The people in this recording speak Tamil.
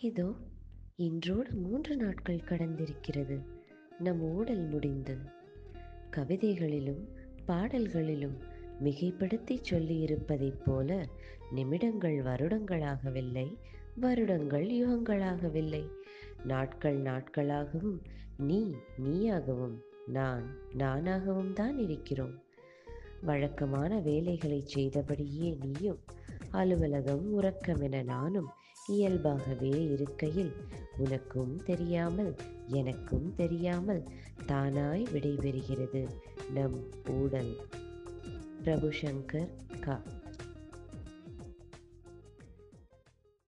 இதோ இன்றோடு மூன்று நாட்கள் கடந்திருக்கிறது. நம் ஊடல் முடிந்து. கவிதைகளிலும் பாடல்களிலும் மிகைப்படுத்தி சொல்லியிருப்பதைப் போல நிமிடங்கள் வருடங்களாகவில்லை வருடங்கள் யுகங்களாகவில்லை. நாட்கள் நாட்களாகவும் நீ நீயாகவும் நான் நானாகவும் தான் இருக்கிறோம். வழக்கமான வேலைகளை செய்தபடியே நீயும் அலுவலகம் உறக்கம் என நானும் இயல்பாகவே இருக்கையில் உனக்கும் தெரியாமல் எனக்கும் தெரியாமல் தானாய் விடைபெறுகிறது நம் ஊடல். பிரபு சங்கர் கா.